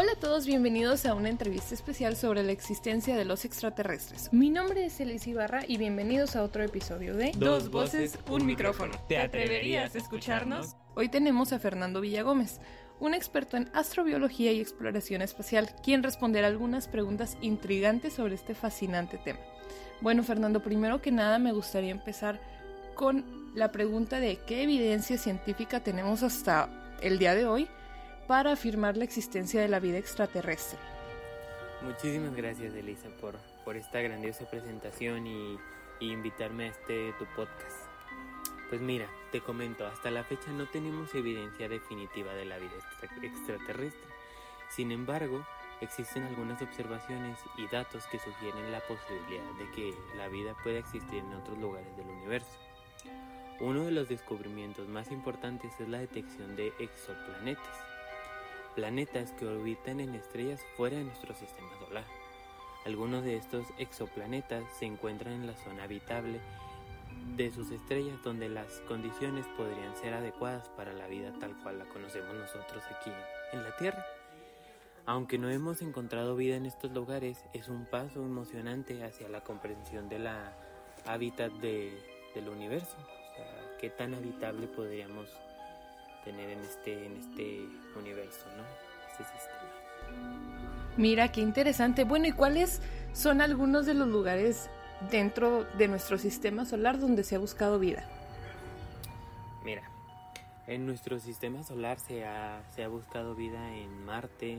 Hola a todos, bienvenidos a una entrevista especial sobre la existencia de los extraterrestres. Mi nombre es Elise Ibarra y bienvenidos a otro episodio de Dos voces, un micrófono. ¿Te atreverías a escucharnos? Hoy tenemos a Fernando Villagómez, un experto en astrobiología y exploración espacial, quien responderá algunas preguntas intrigantes sobre este fascinante tema. Bueno, Fernando, primero que nada me gustaría empezar con la pregunta de qué evidencia científica tenemos hasta el día de hoy para afirmar la existencia de la vida extraterrestre. Muchísimas gracias Elisa por, por esta grandiosa presentación y, y invitarme a este tu podcast. Pues mira, te comento, hasta la fecha no tenemos evidencia definitiva de la vida extraterrestre. Sin embargo, existen algunas observaciones y datos que sugieren la posibilidad de que la vida pueda existir en otros lugares del universo. Uno de los descubrimientos más importantes es la detección de exoplanetas planetas que orbitan en estrellas fuera de nuestro sistema solar. Algunos de estos exoplanetas se encuentran en la zona habitable de sus estrellas donde las condiciones podrían ser adecuadas para la vida tal cual la conocemos nosotros aquí en la Tierra. Aunque no hemos encontrado vida en estos lugares, es un paso emocionante hacia la comprensión de la hábitat de, del universo. O sea, qué tan habitable podríamos tener en este, en este universo, ¿no? Este sistema. Mira, qué interesante. Bueno, ¿y cuáles son algunos de los lugares dentro de nuestro sistema solar donde se ha buscado vida? Mira, en nuestro sistema solar se ha, se ha buscado vida en Marte,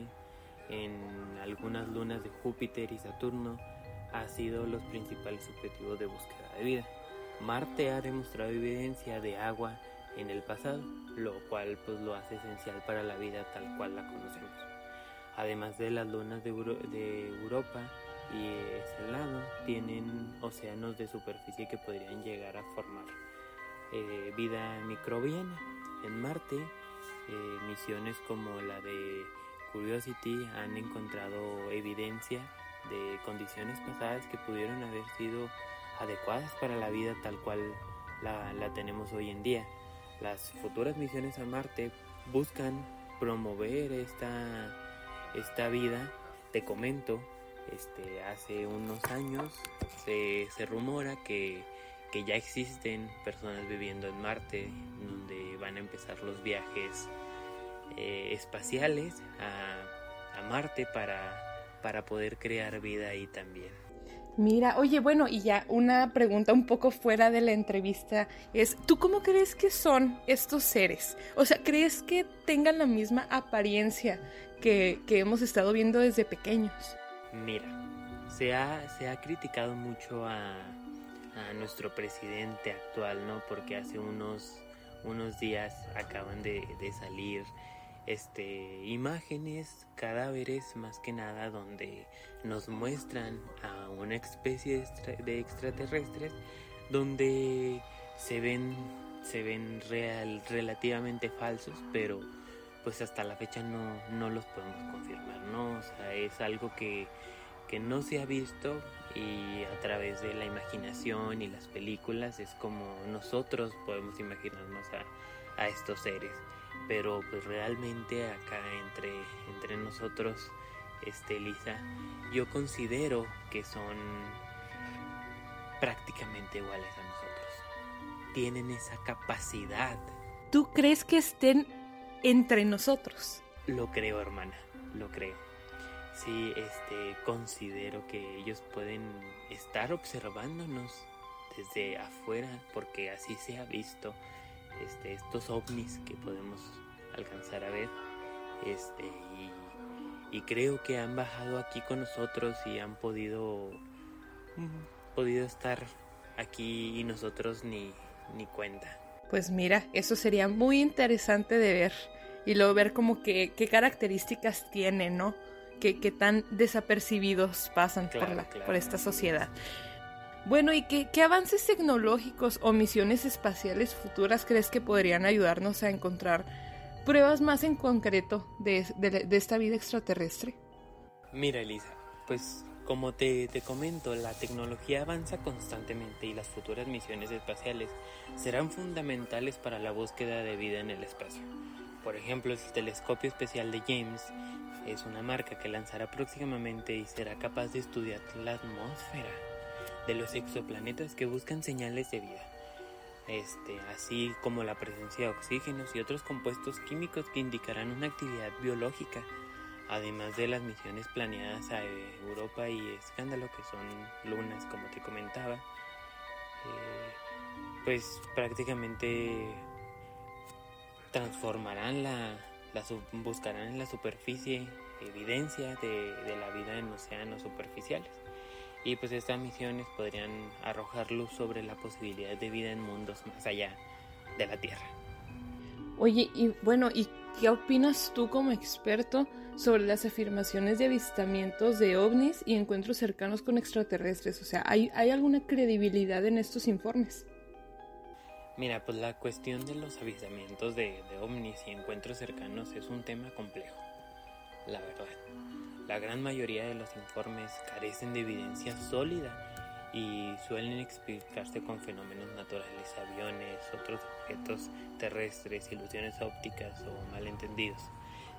en algunas lunas de Júpiter y Saturno, ha sido los principales objetivos de búsqueda de vida. Marte ha demostrado evidencia de agua en el pasado, lo cual pues lo hace esencial para la vida tal cual la conocemos. Además de las lunas de, Europa y ese lado, tienen océanos de superficie que podrían llegar a formar eh, vida microbiana. En Marte, eh, misiones como la de Curiosity han encontrado evidencia de condiciones pasadas que pudieron haber sido adecuadas para la vida tal cual la tenemos hoy en día. Las futuras misiones a Marte buscan promover esta, esta vida. Te comento, este, hace unos años se, rumora que, ya existen personas viviendo en Marte, donde van a empezar los viajes eh, espaciales a, a Marte para, para poder crear vida ahí también. Mira, oye, bueno, y ya una pregunta un poco fuera de la entrevista es, ¿tú cómo crees que son estos seres? O sea, ¿crees que tengan la misma apariencia que, hemos estado viendo desde pequeños? Mira, se ha, se ha criticado mucho a, nuestro presidente actual, ¿no? Porque hace unos, unos días acaban de, de salir este, imágenes, cadáveres más que nada, donde nos muestran a una especie de extraterrestres donde se ven, se ven real, relativamente falsos, pero pues hasta la fecha no, no los podemos confirmar, ¿no? O sea, es algo que, que no se ha visto y a través de la imaginación y las películas es como nosotros podemos imaginarnos a, a estos seres pero pues realmente acá entre, entre nosotros, este, Lisa, yo considero que son prácticamente iguales a nosotros. Tienen esa capacidad. ¿Tú crees que estén entre nosotros? Lo creo, hermana, lo creo. Sí, este, considero que ellos pueden estar observándonos desde afuera, porque así se ha visto este, estos ovnis que podemos alcanzar a ver. Este, y, creo que han bajado aquí con nosotros y han podido, podido estar aquí y nosotros ni, ni cuenta. Pues mira, eso sería muy interesante de ver y luego ver como que qué características tienen, ¿no? Que, tan desapercibidos pasan por, la, por esta sociedad. Bueno, ¿y qué, avances tecnológicos o misiones espaciales futuras crees que podrían ayudarnos a encontrar pruebas más en concreto de, esta vida extraterrestre? Mira, Elisa, pues como te, te, comento, la tecnología avanza constantemente y las futuras misiones espaciales serán fundamentales para la búsqueda de vida en el espacio. Por ejemplo, el telescopio especial de James es una marca que lanzará próximamente y será capaz de estudiar la atmósfera de los exoplanetas que buscan señales de vida. Este, así como la presencia de oxígenos y otros compuestos químicos que indicarán una actividad biológica, además de las misiones planeadas a Europa y Escándalo, que son lunas, como te comentaba, eh, pues prácticamente transformarán la, buscarán en la superficie evidencia de, de la vida en océanos superficiales y pues estas misiones podrían arrojar luz sobre la posibilidad de vida en mundos más allá de la Tierra. Oye, y bueno, ¿y qué opinas tú como experto sobre las afirmaciones de avistamientos de ovnis y encuentros cercanos con extraterrestres? O sea, ¿hay, ¿hay alguna credibilidad en estos informes? Mira, pues la cuestión de los avistamientos de, de ovnis y encuentros cercanos es un tema complejo, la verdad. La gran mayoría de los informes carecen de evidencia sólida y suelen explicarse con fenómenos naturales, aviones, otros objetos terrestres, ilusiones ópticas o malentendidos.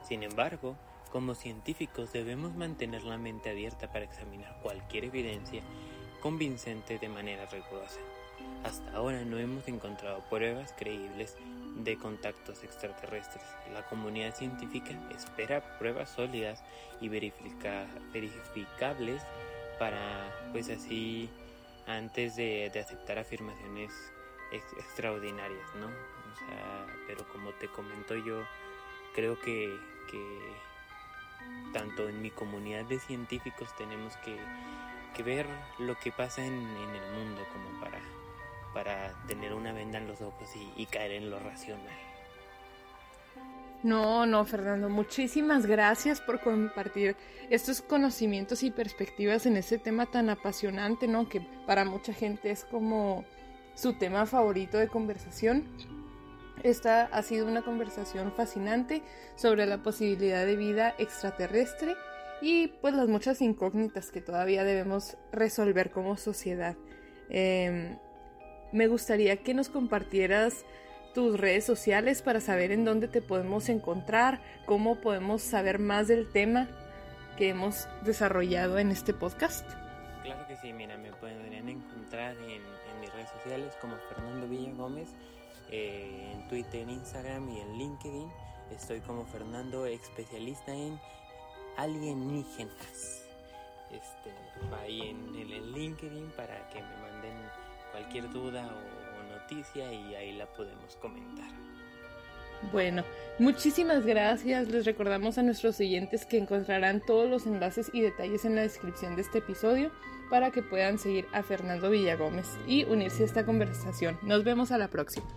Sin embargo, como científicos debemos mantener la mente abierta para examinar cualquier evidencia convincente de manera rigurosa. Hasta ahora no hemos encontrado pruebas creíbles de contactos extraterrestres. La comunidad científica espera pruebas sólidas y verificables para, pues así, antes de, aceptar afirmaciones extraordinarias, ¿no? O sea, pero como te comento yo, creo que, tanto en mi comunidad de científicos tenemos que, ver lo que pasa en el mundo como para para tener una venda en los ojos y, caer en lo racional. No, no, Fernando, muchísimas gracias por compartir estos conocimientos y perspectivas en ese tema tan apasionante, ¿no? Que para mucha gente es como su tema favorito de conversación. Esta ha sido una conversación fascinante sobre la posibilidad de vida extraterrestre y pues las muchas incógnitas que todavía debemos resolver como sociedad. Eh, me gustaría que nos compartieras tus redes sociales para saber en dónde te podemos encontrar, cómo podemos saber más del tema que hemos desarrollado en este podcast. Claro que sí, mira, me podrían encontrar en, mis redes sociales como Fernando Villa Gómez, eh, en Twitter, Instagram y en LinkedIn. Estoy como Fernando, especialista en alienígenas. Este, ahí en, en el LinkedIn para que me manden cualquier duda o noticia y ahí la podemos comentar. Bueno, muchísimas gracias. Les recordamos a nuestros siguientes que encontrarán todos los enlaces y detalles en la descripción de este episodio para que puedan seguir a Fernando Villagómez y unirse a esta conversación. Nos vemos a la próxima.